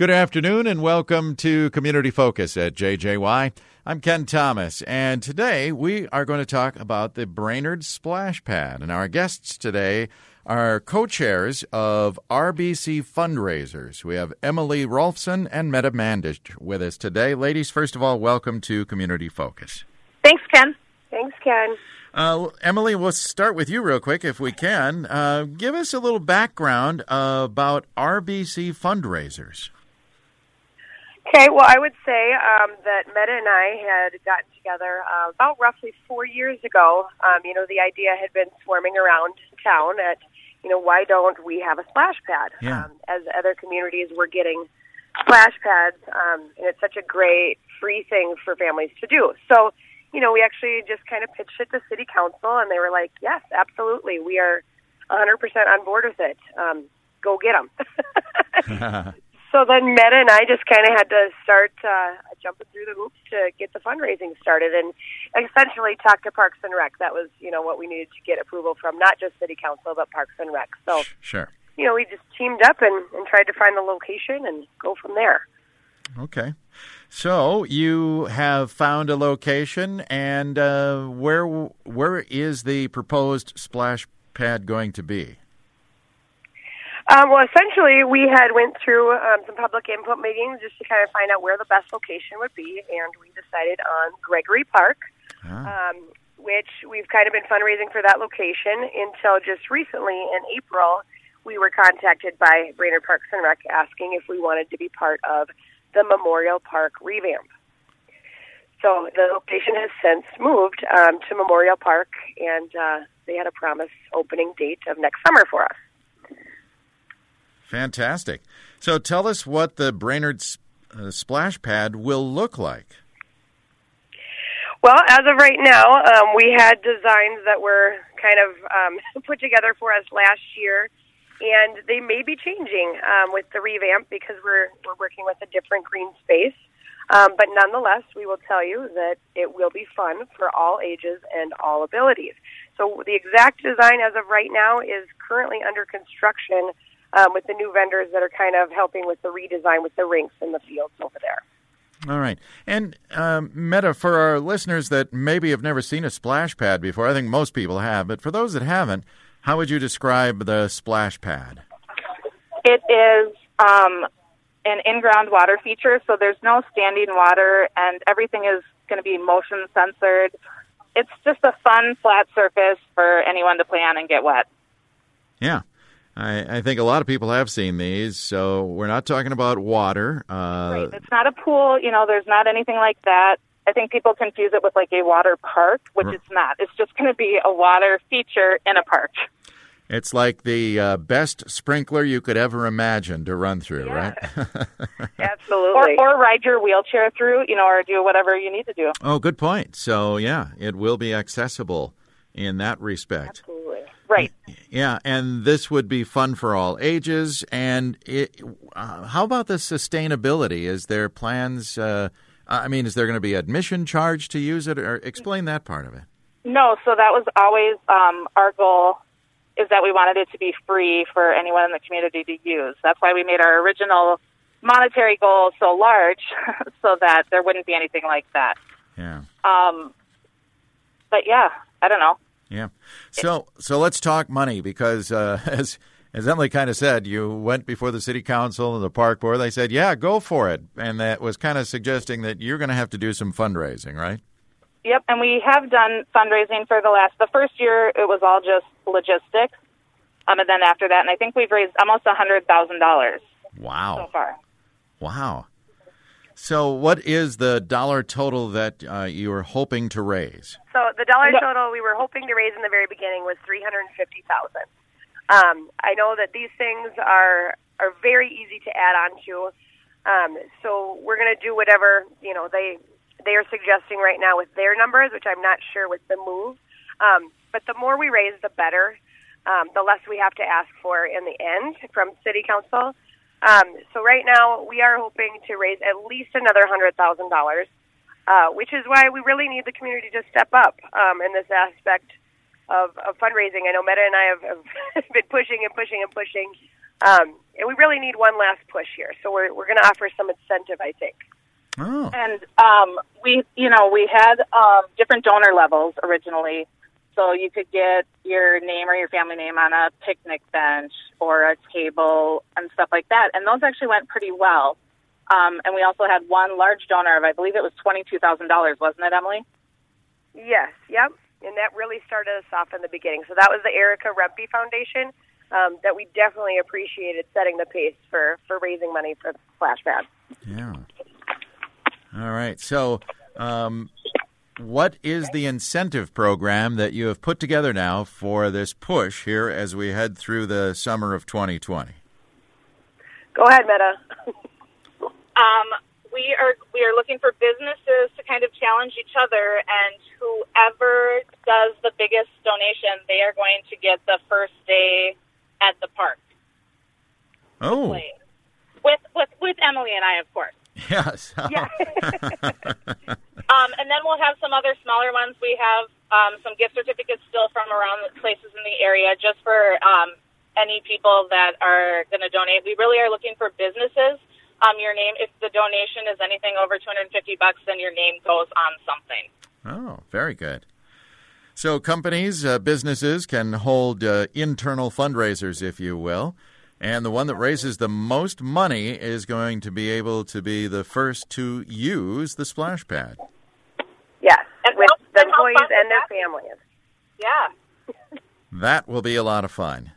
Good afternoon and welcome to Community Focus at JJY. I'm Ken Thomas, and today we are going to talk about the Brainerd Splash Pad. And our guests today are co chairs of RBC Fundraisers. We have Emily Rolfson and Meta Mandich with us today. Ladies, first of all, welcome to Community Focus. Thanks, Ken. Thanks, Ken. Uh, Emily, we'll start with you real quick if we can. Uh, give us a little background uh, about RBC fundraisers. Okay, well, I would say um, that Meta and I had gotten together uh, about roughly four years ago. Um, you know, the idea had been swarming around town at, you know, why don't we have a splash pad? Yeah. Um, as other communities were getting splash pads, um, and it's such a great free thing for families to do. So, you know, we actually just kind of pitched it to city council, and they were like, "Yes, absolutely, we are 100% on board with it. Um, go get them." so then Meta and I just kind of had to start uh, jumping through the hoops to get the fundraising started, and essentially talk to Parks and Rec. That was, you know, what we needed to get approval from, not just city council, but Parks and Rec. So, Sure. you know, we just teamed up and, and tried to find the location and go from there. Okay. So you have found a location, and uh, where where is the proposed splash pad going to be? Um, well, essentially, we had went through um, some public input meetings just to kind of find out where the best location would be, and we decided on Gregory Park, Ah, um, which we've kind of been fundraising for that location until just recently in April. We were contacted by Brainerd Parks and Rec asking if we wanted to be part of the Memorial Park revamp. So the location has since moved um, to Memorial Park, and uh, they had a promised opening date of next summer for us. Fantastic. So tell us what the Brainerd uh, splash pad will look like. Well, as of right now, um, we had designs that were kind of um, put together for us last year, and they may be changing um, with the revamp because we're we're working with a different green space. Um, but nonetheless, we will tell you that it will be fun for all ages and all abilities. So the exact design as of right now is currently under construction um, with the new vendors that are kind of helping with the redesign with the rinks and the fields over there. All right. And um, Meta, for our listeners that maybe have never seen a splash pad before, I think most people have, but for those that haven't, how would you describe the splash pad? It is um, an in-ground water feature, so there's no standing water, and everything is going to be motion censored. It's just a fun, flat surface for anyone to play on and get wet. Yeah. I, I think a lot of people have seen these, so we're not talking about water. Uh, Right. It's not a pool, you know, there's not anything like that. I think people confuse it with like a water park, which R- it's not. It's just going to be a water feature in a park. It's like the uh, best sprinkler you could ever imagine to run through, right? Absolutely. Or, or ride your wheelchair through, you know, or do whatever you need to do. oh, good point. So, yeah, it will be accessible in that respect. Absolutely. Right. Yeah, and this would be fun for all ages. And it, uh, how about the sustainability? Is there plans? Uh, I mean, is there going to be admission charge to use it? Or explain that part of it. No, so that was always um, our goal is that we wanted it to be free for anyone in the community to use. That's why we made our original monetary goal so large so that there wouldn't be anything like that. Yeah. Um, but yeah, I don't know. Yeah. So so let's talk money because uh, as as Emily kind of said, you went before the city council and the park board. They said, "Yeah, go for it," and that was kind of suggesting that you're going to have to do some fundraising, right? Yep, and we have done fundraising for the last. The first year it was all just logistics, um, and then after that, and I think we've raised almost a hundred thousand dollars Wow! so far. Wow. So what is the dollar total that uh, you are hoping to raise? So the dollar total we were hoping to raise in the very beginning was three hundred and fifty thousand. Um, I know that these things are are very easy to add on to. Um, so we're going to do whatever you know they they are suggesting right now with their numbers, which I'm not sure with the move. Um, but the more we raise, the better. Um, the less we have to ask for in the end from city council. Um, so right now we are hoping to raise at least another hundred thousand dollars uh, which is why we really need the community to step up um, in this aspect of, of fundraising. I know Meta and I have, have been pushing and pushing and pushing Um, and we really need one last push here. So we're, we're going to offer some incentive, I think. Oh. And um, we, you know, we had um, different donor levels originally. So you could get your name or your family name on a picnic bench or a table and stuff like that. And those actually went pretty well. Um, and we also had one large donor of, I believe it was $22,000, wasn't it, Emily? Yes, yep. And that really started us off in the beginning. So that was the Erica Rempe Foundation um, that we definitely appreciated setting the pace for, for raising money for the splash pad. Yeah. All right. So, um, what is the incentive program that you have put together now for this push here as we head through the summer of 2020? Go ahead, Meta. Um, we are we are looking for businesses to kind of challenge each other, and whoever does the biggest donation, they are going to get the first day at the park. Oh, With with with Emily and I, of course. yes. Yeah. Um, and then we'll have some other smaller ones. We have um, some gift certificates still from around the places in the area, just for um, any people that are going to donate. We really are looking for businesses. Um, your name, if the donation is anything over 250 bucks, then your name goes on something. Oh, very good. So, companies, uh, businesses can hold uh, internal fundraisers, if you will. And the one that raises the most money is going to be able to be the first to use the splash pad. yes, And with how- the and how employees and their that? families. Yeah. That will be a lot of fun.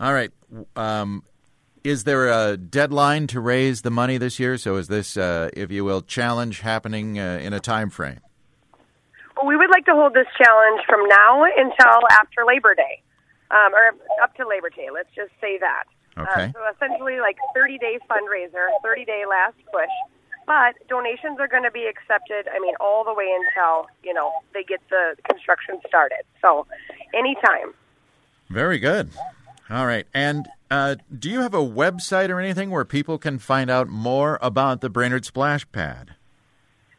All right. Um, is there a deadline to raise the money this year? So, is this, uh, if you will, challenge happening uh, in a time frame? Well, we would like to hold this challenge from now until after Labor Day, um, or up to Labor Day. Let's just say that. Okay. Uh, so essentially, like 30 day fundraiser, 30 day last push. But donations are going to be accepted. I mean, all the way until you know they get the construction started. So, anytime. Very good. All right. And uh, do you have a website or anything where people can find out more about the Brainerd Splash Pad?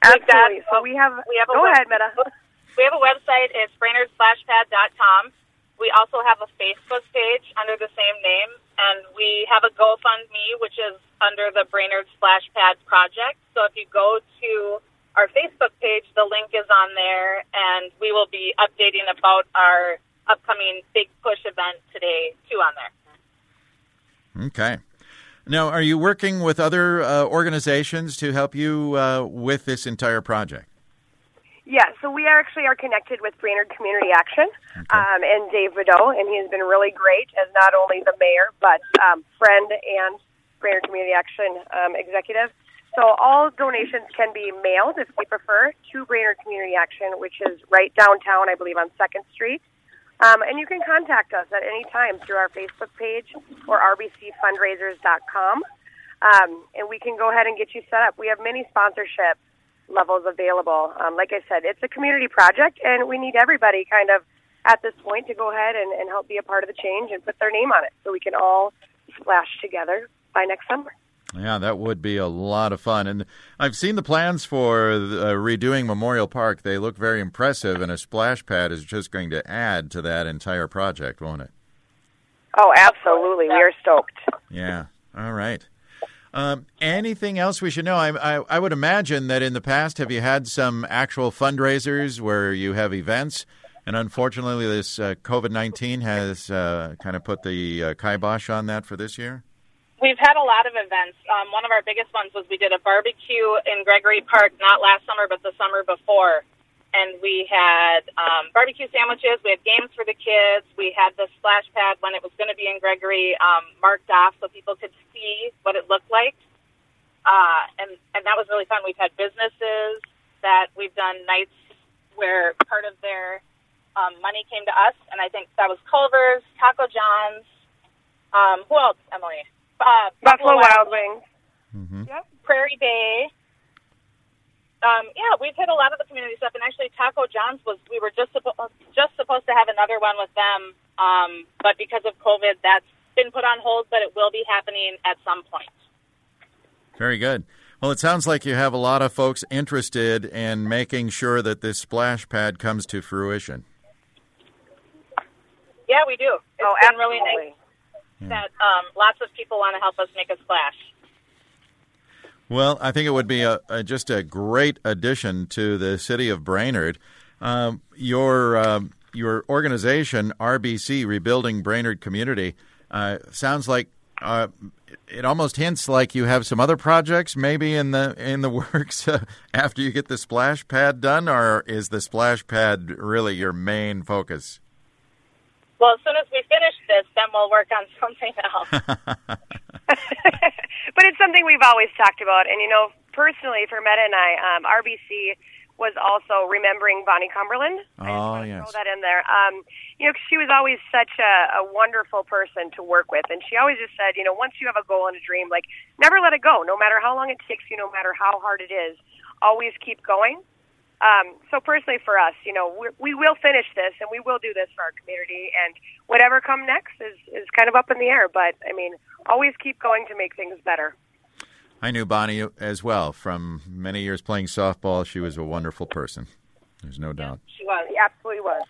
We've got- Absolutely. so we have. we have a go web- ahead, Meta. We have a website. It's BrainerdSplashPad.com. We also have a Facebook page under the same name, and we have a GoFundMe, which is under the Brainerd Splash Project. So if you go to our Facebook page, the link is on there, and we will be updating about our upcoming Big Push event today, too, on there. Okay. Now, are you working with other uh, organizations to help you uh, with this entire project? Yeah, so we actually are connected with Brainerd Community Action um, and Dave Badeaux, and he has been really great as not only the mayor but um, friend and Brainerd Community Action um, executive. So all donations can be mailed, if you prefer, to Brainerd Community Action, which is right downtown, I believe, on Second Street. Um, and you can contact us at any time through our Facebook page or rbcfundraisers.com, um, and we can go ahead and get you set up. We have many sponsorship levels available. Um, like I said, it's a community project, and we need everybody kind of at this point to go ahead and, and help be a part of the change and put their name on it so we can all splash together by next summer. Yeah, that would be a lot of fun. And I've seen the plans for uh, redoing Memorial Park. They look very impressive, and a splash pad is just going to add to that entire project, won't it? Oh, absolutely. We are stoked. Yeah. All right. Um, anything else we should know? I, I, I would imagine that in the past, have you had some actual fundraisers where you have events? And unfortunately, this uh, COVID 19 has uh, kind of put the uh, kibosh on that for this year? We've had a lot of events. Um, one of our biggest ones was we did a barbecue in Gregory Park, not last summer, but the summer before. And we had um, barbecue sandwiches. We had games for the kids. We had the splash pad when it was going to be in Gregory um, marked off so people could see what it looked like. Uh, and, and that was really fun. We've had businesses that we've done nights where part of their um, money came to us. And I think that was Culver's, Taco John's. Um, who else, Emily? Uh, Buffalo Wild Wings. Mm-hmm. Yep. Prairie Bay. Um, yeah, we've hit a lot of the community stuff, and actually, Taco John's was we were just suppo- just supposed to have another one with them, um, but because of COVID, that's been put on hold. But it will be happening at some point. Very good. Well, it sounds like you have a lot of folks interested in making sure that this splash pad comes to fruition. Yeah, we do. It's oh, been absolutely. really nice. that um, lots of people want to help us make a splash. Well, I think it would be a, a just a great addition to the city of Brainerd. Um, your um, your organization, RBC, Rebuilding Brainerd Community, uh, sounds like uh, it almost hints like you have some other projects maybe in the in the works uh, after you get the splash pad done, or is the splash pad really your main focus? Well, as soon as we finish this, then we'll work on something else. but it's something we've always talked about, and you know, personally for Meta and I, um, RBC was also remembering Bonnie Cumberland. Oh, yes. Throw that in there. Um, you know, she was always such a, a wonderful person to work with, and she always just said, you know, once you have a goal and a dream, like never let it go, no matter how long it takes you, no matter how hard it is, always keep going. Um, so personally for us, you know, we, we will finish this and we will do this for our community, and whatever come next is is kind of up in the air. But I mean, always keep going to make things better. I knew Bonnie as well from many years playing softball. She was a wonderful person. There's no doubt. She was. She absolutely was.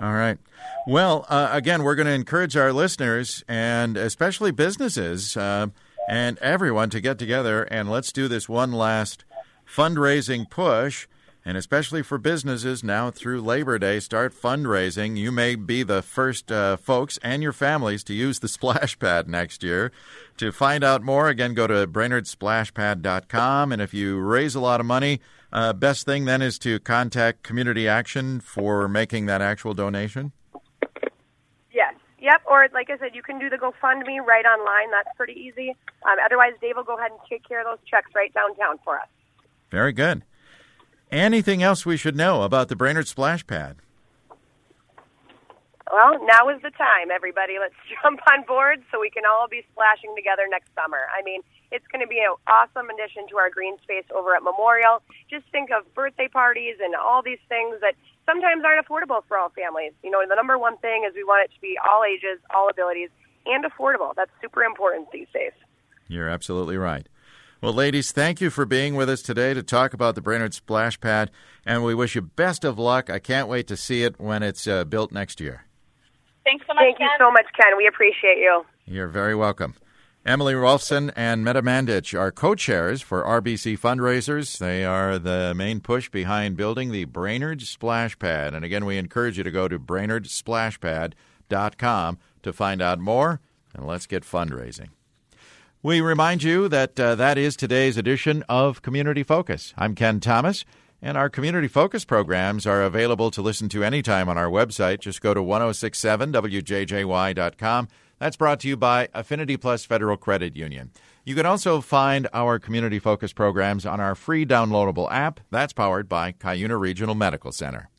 All right. Well, uh, again, we're going to encourage our listeners and especially businesses uh, and everyone to get together and let's do this one last fundraising push and especially for businesses now through Labor Day, start fundraising. You may be the first uh, folks and your families to use the splash pad next year. To find out more, again, go to BrainerdSplashPad.com. And if you raise a lot of money, uh, best thing then is to contact Community Action for making that actual donation. Yes. Yep. Or like I said, you can do the GoFundMe right online. That's pretty easy. Um, otherwise, Dave will go ahead and take care of those checks right downtown for us. Very good. Anything else we should know about the Brainerd Splash Pad? Well, now is the time, everybody. Let's jump on board so we can all be splashing together next summer. I mean, it's going to be an awesome addition to our green space over at Memorial. Just think of birthday parties and all these things that sometimes aren't affordable for all families. You know, the number one thing is we want it to be all ages, all abilities, and affordable. That's super important these days. You're absolutely right. Well, ladies, thank you for being with us today to talk about the Brainerd Splash Pad, and we wish you best of luck. I can't wait to see it when it's uh, built next year. Thanks so much, Thank Ken. you so much, Ken. We appreciate you. You're very welcome. Emily Rolfson and Meta Mandich are co chairs for RBC Fundraisers. They are the main push behind building the Brainerd Splash Pad. And again, we encourage you to go to BrainerdSplashPad.com to find out more. And let's get fundraising. We remind you that uh, that is today's edition of Community Focus. I'm Ken Thomas, and our Community Focus programs are available to listen to anytime on our website. Just go to 1067wjjy.com. That's brought to you by Affinity Plus Federal Credit Union. You can also find our Community Focus programs on our free downloadable app that's powered by Cuyuna Regional Medical Center.